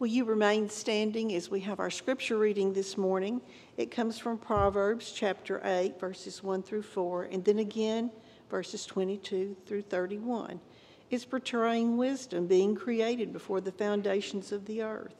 Will you remain standing as we have our scripture reading this morning? It comes from Proverbs chapter 8, verses 1 through 4, and then again, verses 22 through 31. It's portraying wisdom being created before the foundations of the earth.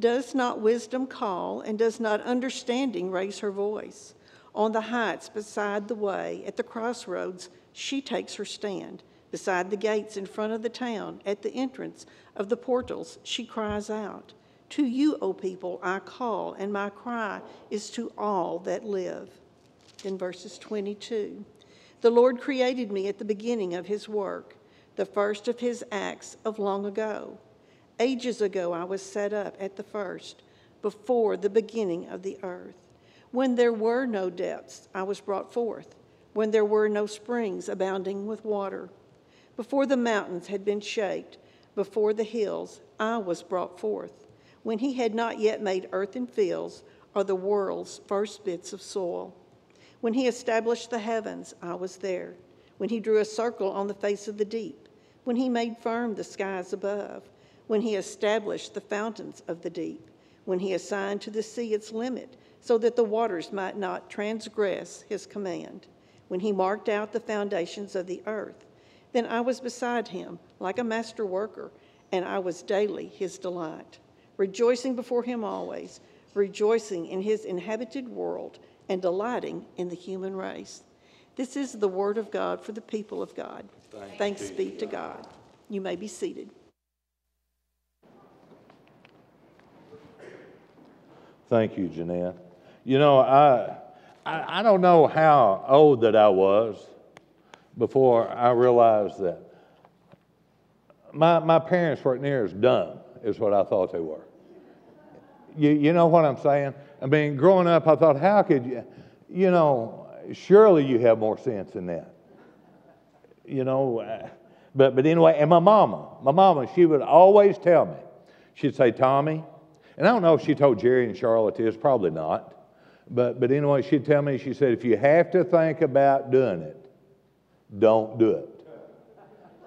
Does not wisdom call, and does not understanding raise her voice? On the heights beside the way, at the crossroads, she takes her stand. Beside the gates in front of the town, at the entrance of the portals, she cries out, To you, O people, I call, and my cry is to all that live. Then verses 22 The Lord created me at the beginning of his work, the first of his acts of long ago. Ages ago I was set up at the first, before the beginning of the earth. When there were no depths, I was brought forth, when there were no springs abounding with water. Before the mountains had been shaped, before the hills, I was brought forth, when he had not yet made earth and fields, or the world's first bits of soil. When he established the heavens, I was there. When he drew a circle on the face of the deep, when he made firm the skies above when he established the fountains of the deep, when he assigned to the sea its limit, so that the waters might not transgress his command, when he marked out the foundations of the earth. Then I was beside him like a master worker, and I was daily his delight, rejoicing before him always, rejoicing in his inhabited world, and delighting in the human race. This is the word of God for the people of God. Thanks, Thanks be to God. You may be seated. Thank you, Jeanette. You know, I, I, I don't know how old that I was before I realized that my, my parents weren't near as dumb as what I thought they were. You, you know what I'm saying? I mean, growing up, I thought, how could you, you know, surely you have more sense than that. You know, uh, but, but anyway, and my mama, my mama, she would always tell me, she'd say, Tommy, and I don't know if she told Jerry and Charlotte this, probably not. But, but anyway, she'd tell me, she said, if you have to think about doing it, don't do it.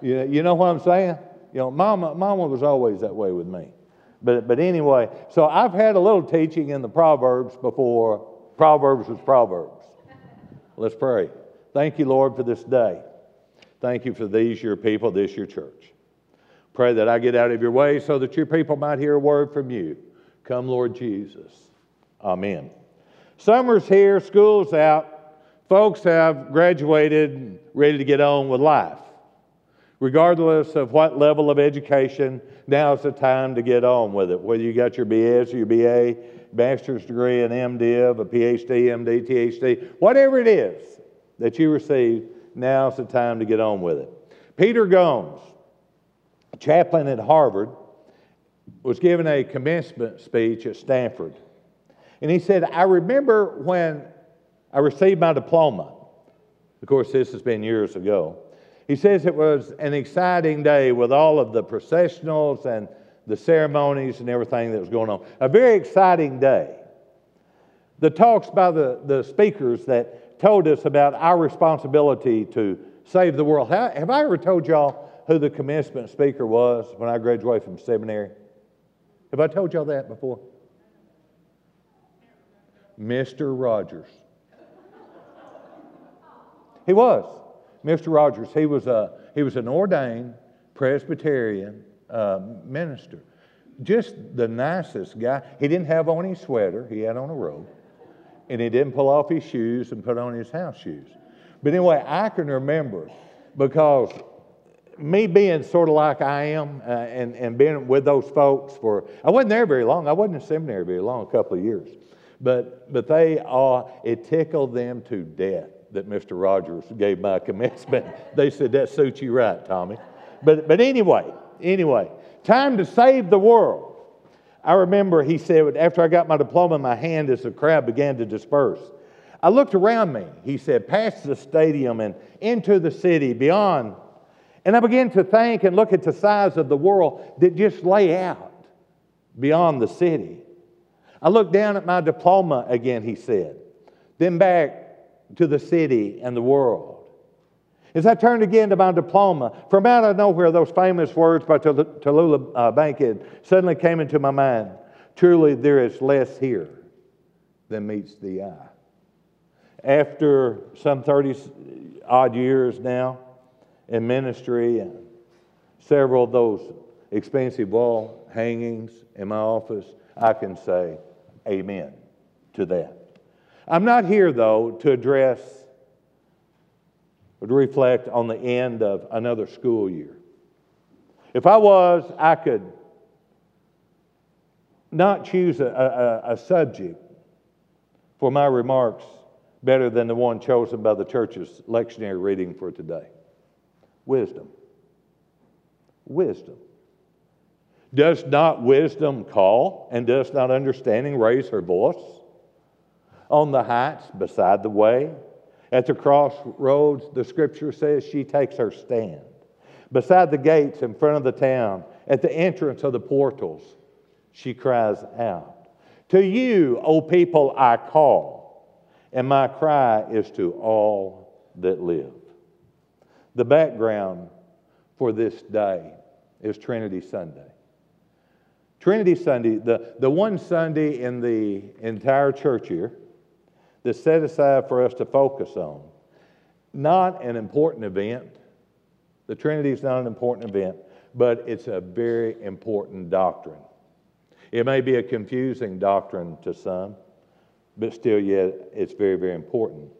You, you know what I'm saying? You know, mama, mama was always that way with me. But, but anyway, so I've had a little teaching in the Proverbs before. Proverbs was Proverbs. Let's pray. Thank you, Lord, for this day. Thank you for these, your people, this, your church. Pray that I get out of your way so that your people might hear a word from you. Come, Lord Jesus. Amen. Summer's here, school's out. Folks have graduated, ready to get on with life. Regardless of what level of education, now's the time to get on with it. Whether you got your BS or your BA, master's degree, an MDiv, a PhD, MD, THD, whatever it is that you receive, now's the time to get on with it. Peter Gomes, chaplain at Harvard, was given a commencement speech at Stanford. And he said, I remember when I received my diploma. Of course, this has been years ago. He says it was an exciting day with all of the processionals and the ceremonies and everything that was going on. A very exciting day. The talks by the, the speakers that told us about our responsibility to save the world. Have I ever told y'all who the commencement speaker was when I graduated from seminary? Have I told y'all that before? Mr. Rogers. He was. Mr. Rogers. He was, a, he was an ordained Presbyterian uh, minister. Just the nicest guy. He didn't have on his sweater, he had on a robe. And he didn't pull off his shoes and put on his house shoes. But anyway, I can remember because me being sort of like I am uh, and, and being with those folks for, I wasn't there very long. I wasn't in seminary very long, a couple of years. But, but they, uh, it tickled them to death that Mr. Rogers gave my commencement. they said, that suits you right, Tommy. But, but anyway, anyway, time to save the world. I remember he said, after I got my diploma in my hand as the crowd began to disperse, I looked around me, he said, past the stadium and into the city, beyond and I began to think and look at the size of the world that just lay out beyond the city. I looked down at my diploma again, he said, then back to the city and the world. As I turned again to my diploma, from out of nowhere, those famous words by Tal- Tallulah uh, Bankhead suddenly came into my mind. Truly, there is less here than meets the eye. After some 30 odd years now in ministry and several of those expensive wall hangings in my office, I can say amen to that. I'm not here, though, to address or to reflect on the end of another school year. If I was, I could not choose a, a, a subject for my remarks better than the one chosen by the church's lectionary reading for today wisdom. Wisdom. Does not wisdom call, and does not understanding raise her voice? On the heights beside the way, at the crossroads, the scripture says she takes her stand. Beside the gates in front of the town, at the entrance of the portals, she cries out, To you, O people, I call, and my cry is to all that live. The background for this day is Trinity Sunday. Trinity Sunday, the, the one Sunday in the entire church year that's set aside for us to focus on. Not an important event. The Trinity is not an important event, but it's a very important doctrine. It may be a confusing doctrine to some, but still, yet, it's very, very important.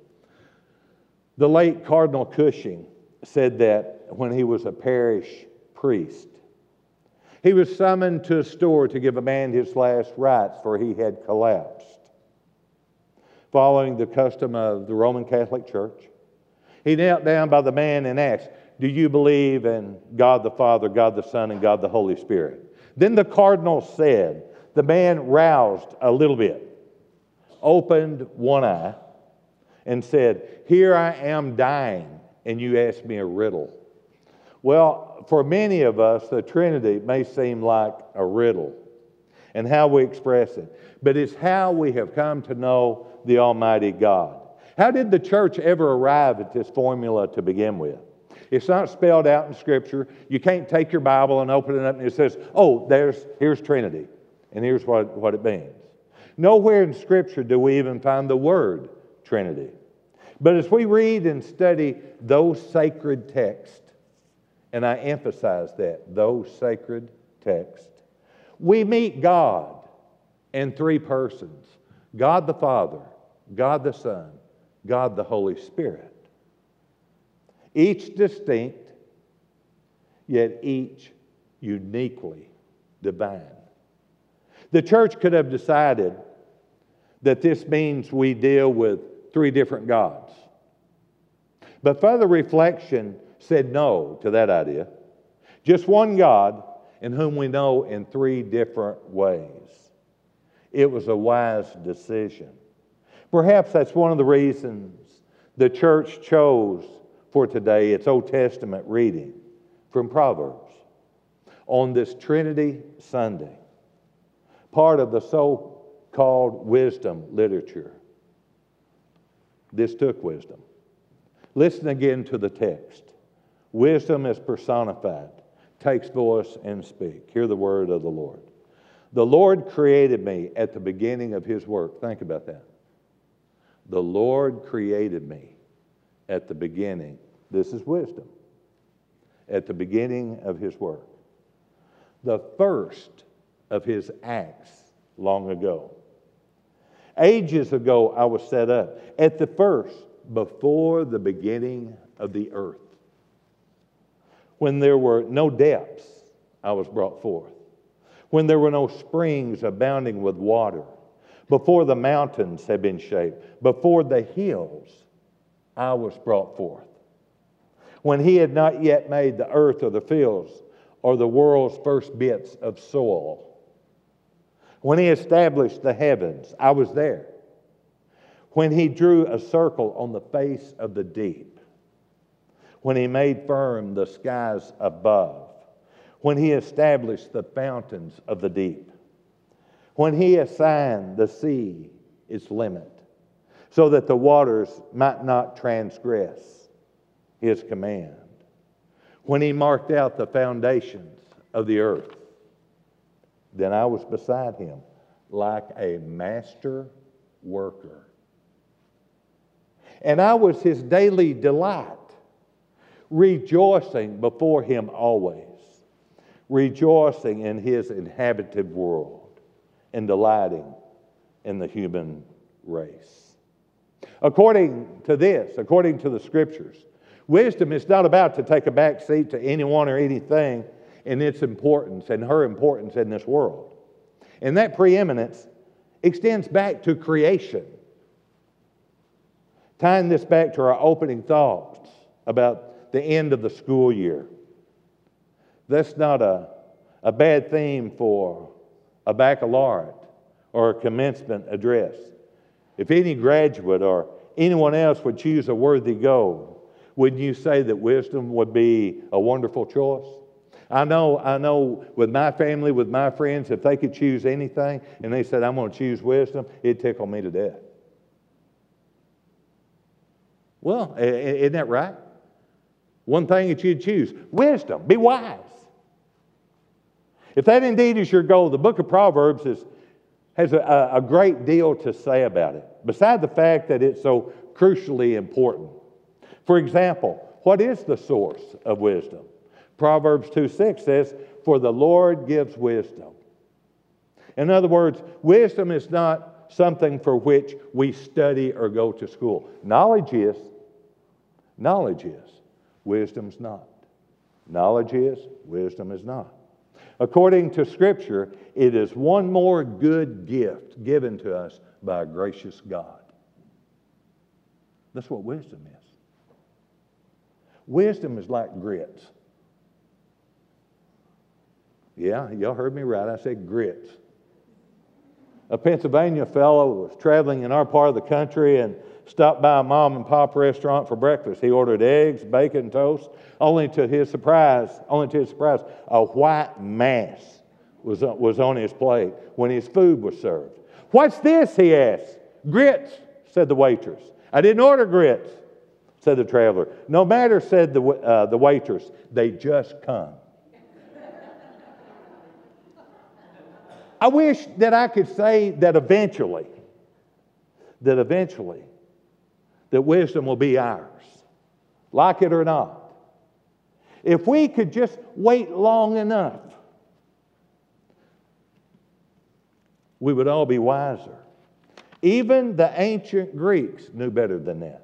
The late Cardinal Cushing said that when he was a parish priest, he was summoned to a store to give a man his last rites, for he had collapsed. Following the custom of the Roman Catholic Church, he knelt down by the man and asked, Do you believe in God the Father, God the Son, and God the Holy Spirit? Then the cardinal said, The man roused a little bit, opened one eye, and said, Here I am dying, and you ask me a riddle. Well, for many of us, the Trinity may seem like a riddle and how we express it, but it's how we have come to know the Almighty God. How did the church ever arrive at this formula to begin with? It's not spelled out in Scripture. You can't take your Bible and open it up and it says, oh, there's, here's Trinity, and here's what, what it means. Nowhere in Scripture do we even find the word Trinity. But as we read and study those sacred texts, and I emphasize that, those sacred texts, we meet God in three persons God the Father, God the Son, God the Holy Spirit. Each distinct, yet each uniquely divine. The church could have decided that this means we deal with three different gods. But further reflection said no to that idea. Just one God in whom we know in three different ways. It was a wise decision. Perhaps that's one of the reasons the church chose for today its Old Testament reading from Proverbs on this Trinity Sunday, part of the so called wisdom literature. This took wisdom. Listen again to the text. Wisdom is personified, takes voice and speak. Hear the word of the Lord. The Lord created me at the beginning of his work. Think about that. The Lord created me at the beginning. This is wisdom. At the beginning of his work. The first of his acts long ago. Ages ago, I was set up. At the first, before the beginning of the earth. When there were no depths, I was brought forth when there were no springs abounding with water, before the mountains had been shaped, before the hills, I was brought forth. When he had not yet made the earth or the fields or the world's first bits of soil. When he established the heavens, I was there. When he drew a circle on the face of the deep. When he made firm the skies above when he established the fountains of the deep, when he assigned the sea its limit, so that the waters might not transgress, his command, when he marked out the foundations of the earth, then I was beside him like a master worker. And I was his daily delight, rejoicing before him always, rejoicing in his inhabited world, and delighting in the human race. According to this, according to the scriptures, wisdom is not about to take a back seat to anyone or anything in its importance and her importance in this world. And that preeminence extends back to creation. Tying this back to our opening thoughts about the end of the school year. That's not a, a bad theme for a baccalaureate or a commencement address. If any graduate or anyone else would choose a worthy goal, wouldn't you say that wisdom would be a wonderful choice? I know, I know with my family, with my friends, if they could choose anything and they said, I'm going to choose wisdom, it'd tickle me to death. Well, isn't that right? One thing that you'd choose wisdom, be wise. If that indeed is your goal, the book of Proverbs is, has a, a great deal to say about it, beside the fact that it's so crucially important. For example, what is the source of wisdom? Proverbs 2 6 says, For the Lord gives wisdom. In other words, wisdom is not something for which we study or go to school. Knowledge is, knowledge is, wisdom's not. Knowledge is, wisdom is not. According to Scripture, it is one more good gift given to us by a gracious God. That's what wisdom is. Wisdom is like grits. Yeah, y'all heard me right. I said grits. A Pennsylvania fellow was traveling in our part of the country and stopped by a mom and pop restaurant for breakfast. He ordered eggs, bacon, toast. Only to his surprise, only to his surprise, a white mass was, was on his plate when his food was served. What's this? He asked. Grits, said the waitress. I didn't order grits, said the traveler. No matter, said the, uh, the waitress, they just come. I wish that I could say that eventually, that eventually, that wisdom will be ours, like it or not. If we could just wait long enough, we would all be wiser. Even the ancient Greeks knew better than that.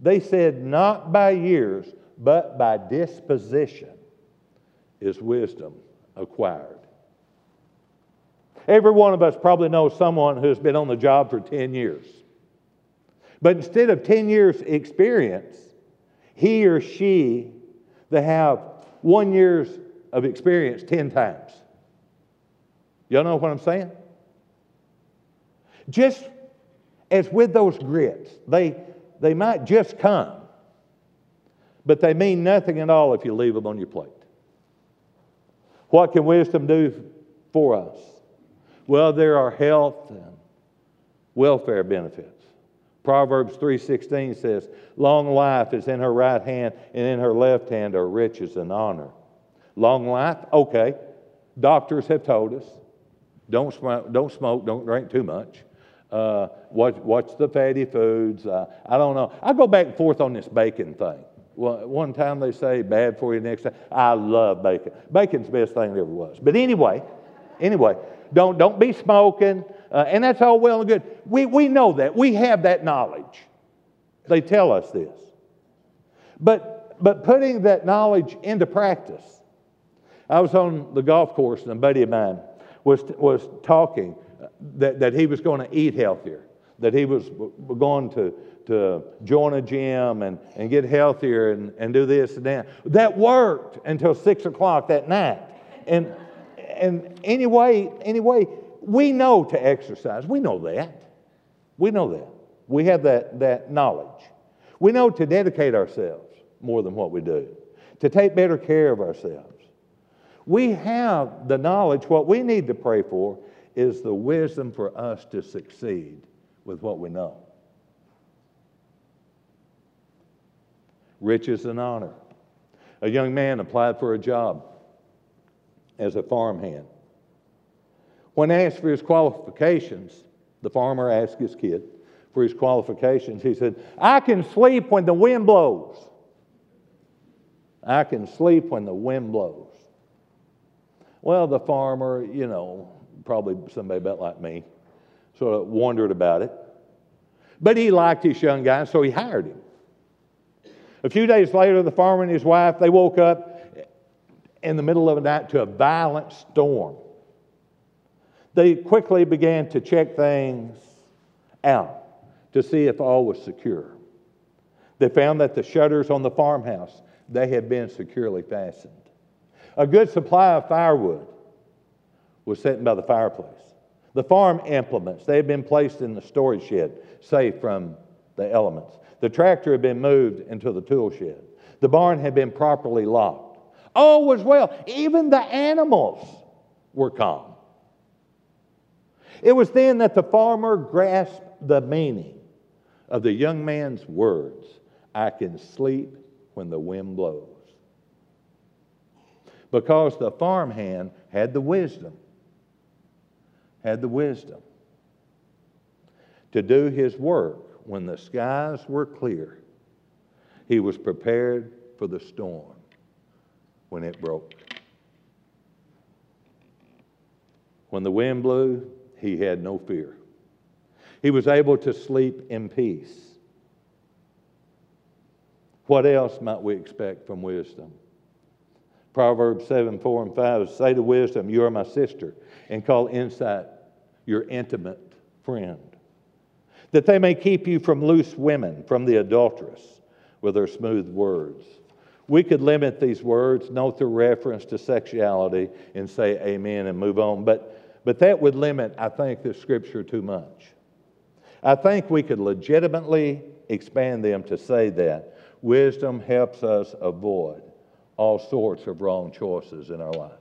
They said, not by years, but by disposition is wisdom acquired. Every one of us probably knows someone who's been on the job for 10 years. But instead of 10 years experience, he or she they have one year's of experience 10 times. Y'all know what I'm saying? Just as with those grits, they, they might just come, but they mean nothing at all if you leave them on your plate. What can wisdom do for us? Well, there are health and welfare benefits. Proverbs 3:16 says, "Long life is in her right hand, and in her left hand are riches and honor." Long life, okay. Doctors have told us, don't smoke, don't, smoke, don't drink too much. Uh, watch, watch the fatty foods. Uh, I don't know. I go back and forth on this bacon thing. Well, one time they say bad for you, next time I love bacon. Bacon's the best thing ever was. But anyway, anyway, don't, don't be smoking. Uh, and that's all well and good. We, we know that. We have that knowledge. They tell us this. But, but putting that knowledge into practice. I was on the golf course and a buddy of mine was, was talking that, that he was going to eat healthier, that he was going to, to join a gym and, and get healthier and, and do this and that. That worked until six o'clock that night. And and anyway, anyway, we know to exercise. We know that. We know that. We have that, that knowledge. We know to dedicate ourselves more than what we do, to take better care of ourselves. We have the knowledge. What we need to pray for is the wisdom for us to succeed with what we know. riches and honor. A young man applied for a job as a farmhand. When asked for his qualifications, the farmer asked his kid for his qualifications. He said, I can sleep when the wind blows. I can sleep when the wind blows. Well, the farmer, you know, probably somebody about like me, sort of wondered about it. But he liked this young guy, so he hired him. A few days later, the farmer and his wife, they woke up in the middle of the night to a violent storm. They quickly began to check things out to see if all was secure. They found that the shutters on the farmhouse, they had been securely fastened. A good supply of firewood was sitting by the fireplace. The farm implements, they had been placed in the storage shed, safe from the elements. The tractor had been moved into the tool shed. The barn had been properly locked. All was well. Even the animals were calm. It was then that the farmer grasped the meaning of the young man's words I can sleep when the wind blows. Because the farmhand had the wisdom, had the wisdom to do his work when the skies were clear. He was prepared for the storm when it broke. When the wind blew, he had no fear. He was able to sleep in peace. What else might we expect from wisdom? Proverbs 7 4 and 5 say to wisdom, You are my sister, and call insight your intimate friend. That they may keep you from loose women, from the adulteress with her smooth words. We could limit these words, note the reference to sexuality, and say amen and move on. But, but that would limit, I think, the scripture too much. I think we could legitimately expand them to say that wisdom helps us avoid all sorts of wrong choices in our lives.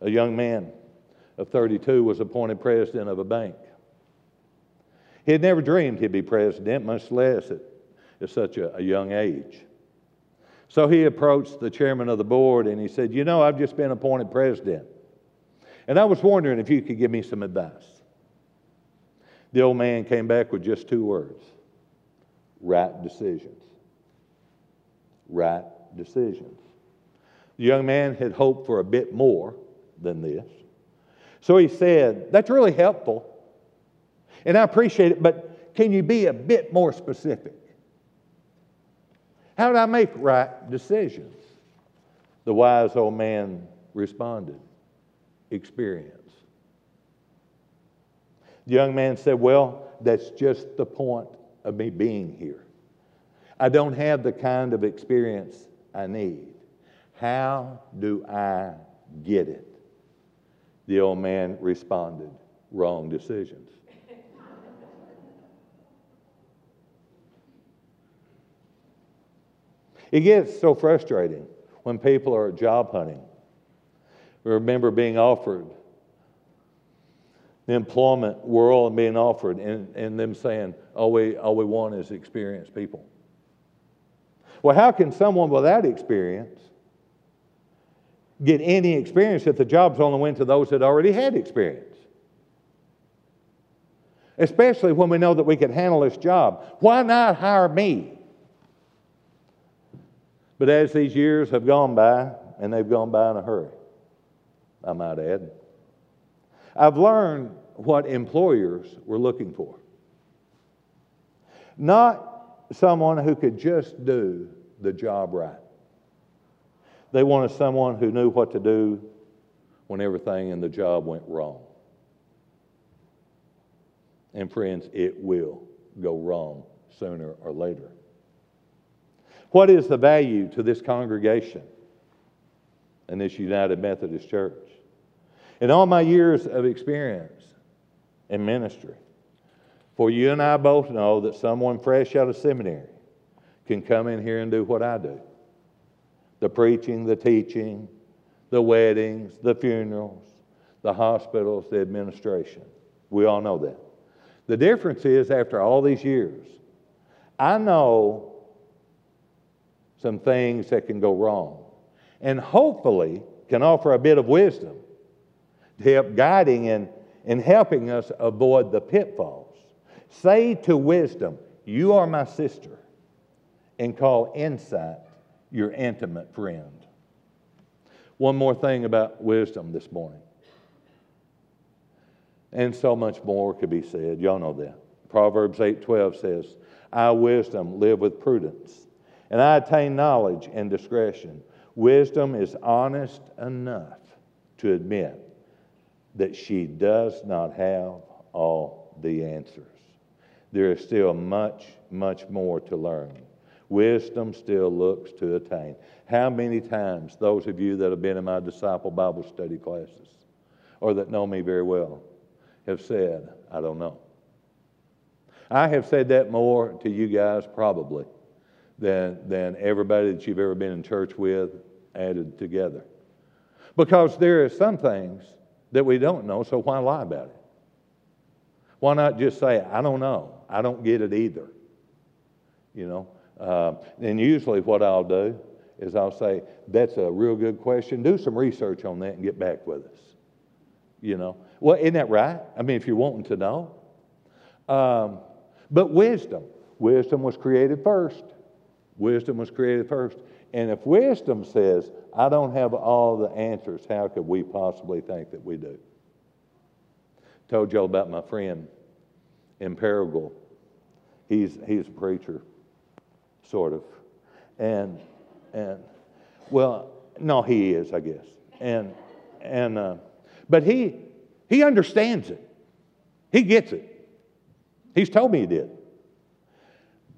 A young man of 32 was appointed president of a bank. He had never dreamed he'd be president, much less at, at such a, a young age. So he approached the chairman of the board and he said, You know, I've just been appointed president. And I was wondering if you could give me some advice. The old man came back with just two words right decisions. Right decisions. The young man had hoped for a bit more than this. So he said, That's really helpful. And I appreciate it, but can you be a bit more specific? How did I make right decisions? The wise old man responded, Experience. The young man said, Well, that's just the point of me being here. I don't have the kind of experience I need. How do I get it? The old man responded, Wrong decisions. It gets so frustrating when people are job hunting. I remember being offered the employment world and being offered and, and them saying, all we, all we want is experienced people. Well, how can someone without experience get any experience if the jobs only went to those that already had experience? Especially when we know that we can handle this job. Why not hire me? But as these years have gone by, and they've gone by in a hurry, I might add, I've learned what employers were looking for. Not someone who could just do the job right. They wanted someone who knew what to do when everything in the job went wrong. And friends, it will go wrong sooner or later. What is the value to this congregation and this United Methodist Church? In all my years of experience in ministry, for you and I both know that someone fresh out of seminary can come in here and do what I do the preaching, the teaching, the weddings, the funerals, the hospitals, the administration. We all know that. The difference is, after all these years, I know some things that can go wrong, and hopefully can offer a bit of wisdom to help guiding and, and helping us avoid the pitfalls. Say to wisdom, You are my sister, and call insight your intimate friend. One more thing about wisdom this morning. And so much more could be said. Y'all know that. Proverbs 8:12 says, "I wisdom live with prudence, and I attain knowledge and discretion. Wisdom is honest enough to admit that she does not have all the answers. There is still much, much more to learn. Wisdom still looks to attain. How many times, those of you that have been in my disciple Bible study classes or that know me very well, have said, I don't know. I have said that more to you guys probably than, than everybody that you've ever been in church with added together. Because there are some things that we don't know, so why lie about it? Why not just say, I don't know, I don't get it either? You know? Uh, and usually what I'll do is I'll say, that's a real good question. Do some research on that and get back with us. You know? Well, isn't that right? I mean, if you're wanting to know. Um, but wisdom. Wisdom was created first. Wisdom was created first. And if wisdom says, I don't have all the answers, how could we possibly think that we do? Told y'all about my friend in Paragould. He's, he's a preacher, sort of. And, and, well, no, he is, I guess. And, and, uh, but he, he understands it. He gets it. He's told me he did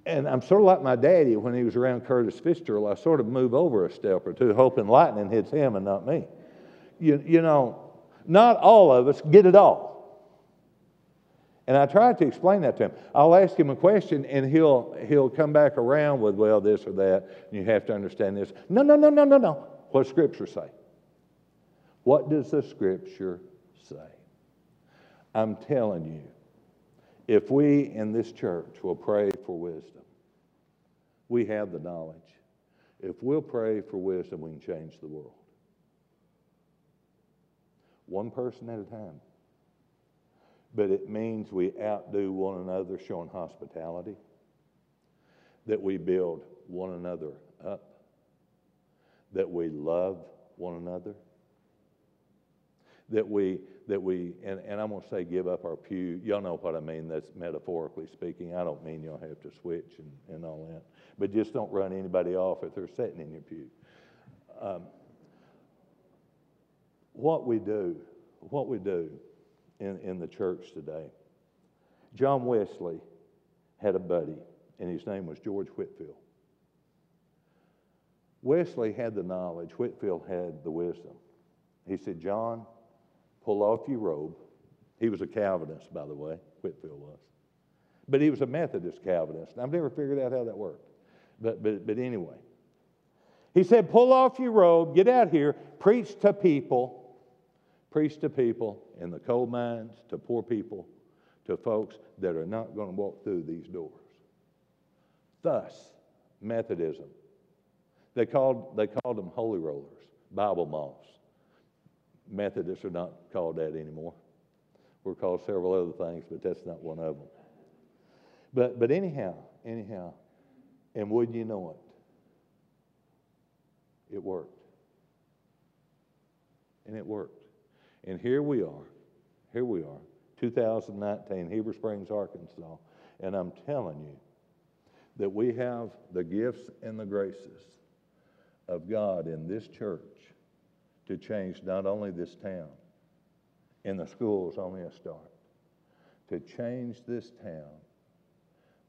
and I'm sort of like my daddy when he was around Curtis Fitzgerald. I sort of move over a step or two, hoping lightning hits him and not me. You, you know, not all of us get it all. And I try to explain that to him. I'll ask him a question and he'll, he'll come back around with, well, this or that, and you have to understand this. No, no, no, no, no, no. What Scripture say? What does the Scripture say? I'm telling you, if we in this church will pray for wisdom, we have the knowledge. If we'll pray for wisdom, we can change the world. One person at a time. But it means we outdo one another showing hospitality, that we build one another up, that we love one another, that we that we, and, and I'm going to say give up our pew. Y'all know what I mean. That's metaphorically speaking. I don't mean y'all have to switch and, and all that. But just don't run anybody off if they're sitting in your pew. Um, what we do, what we do in, in the church today, John Wesley had a buddy, and his name was George Whitefield. Wesley had the knowledge, Whitefield had the wisdom. He said, John, pull off your robe. He was a Calvinist, by the way, Whitefield was. But he was a Methodist Calvinist. I've never figured out how that worked. But, but, but anyway, he said, Pull off your robe, get out here, preach to people, preach to people in the coal mines, to poor people, to folks that are not going to walk through these doors. Thus, Methodism. They called, they called them holy rollers, Bible moths. Methodists are not called that anymore. We're called several other things, but that's not one of them. But, but anyhow, anyhow, and wouldn't you know it? It worked. And it worked. And here we are. Here we are, 2019, Heber Springs, Arkansas. And I'm telling you that we have the gifts and the graces of God in this church to change not only this town, and the schools, only a start, to change this town,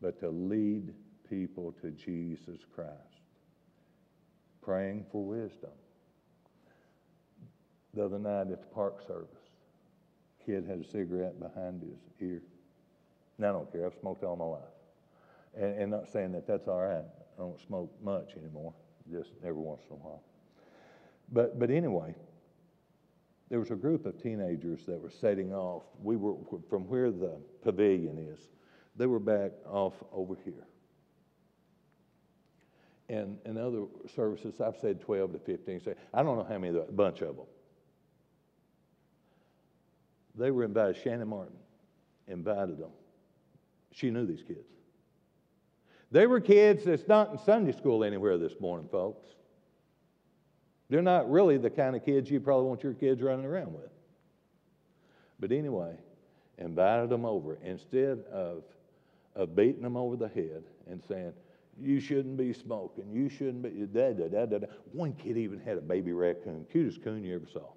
but to lead people to Jesus Christ. Praying for wisdom. The other night at the park service, kid had a cigarette behind his ear. Now, I don't care. I've smoked all my life. And, and not saying that that's all right. I don't smoke much anymore, just every once in a while. But, but anyway, there was a group of teenagers that were setting off. We were from where the pavilion is. They were back off over here. And in other services, I've said 12 to 15. Say, I don't know how many, a bunch of them. They were invited, Shannon Martin invited them. She knew these kids. They were kids that's not in Sunday school anywhere this morning, folks. They're not really the kind of kids you probably want your kids running around with. But anyway, invited them over instead of, of beating them over the head and saying, you shouldn't be smoking, you shouldn't be, da, da, da, da, da. One kid even had a baby raccoon, cutest coon you ever saw.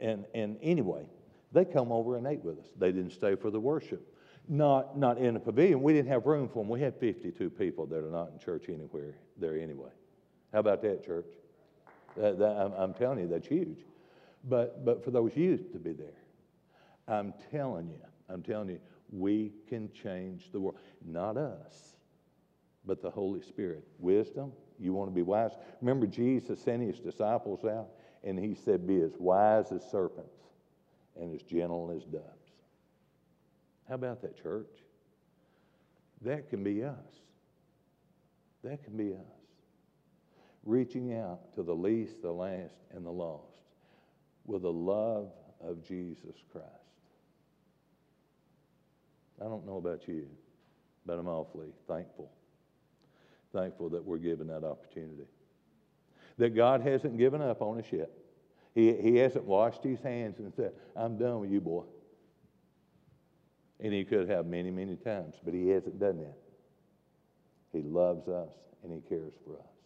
And, and anyway, they come over and ate with us. They didn't stay for the worship. Not, not in the pavilion. We didn't have room for them. We had 52 people that are not in church anywhere there anyway. How about that, church? That, that, I'm, I'm telling you, that's huge. But, but for those youth to be there, I'm telling you, I'm telling you, we can change the world. Not us, but the Holy Spirit. Wisdom, you want to be wise. Remember, Jesus sent his disciples out, and he said, Be as wise as serpents and as gentle as doves. How about that, church? That can be us. That can be us. Reaching out to the least, the last, and the lost with the love of Jesus Christ. I don't know about you, but I'm awfully thankful. Thankful that we're given that opportunity. That God hasn't given up on us yet. He, he hasn't washed his hands and said, I'm done with you, boy. And he could have many, many times, but he hasn't done that. He loves us and he cares for us.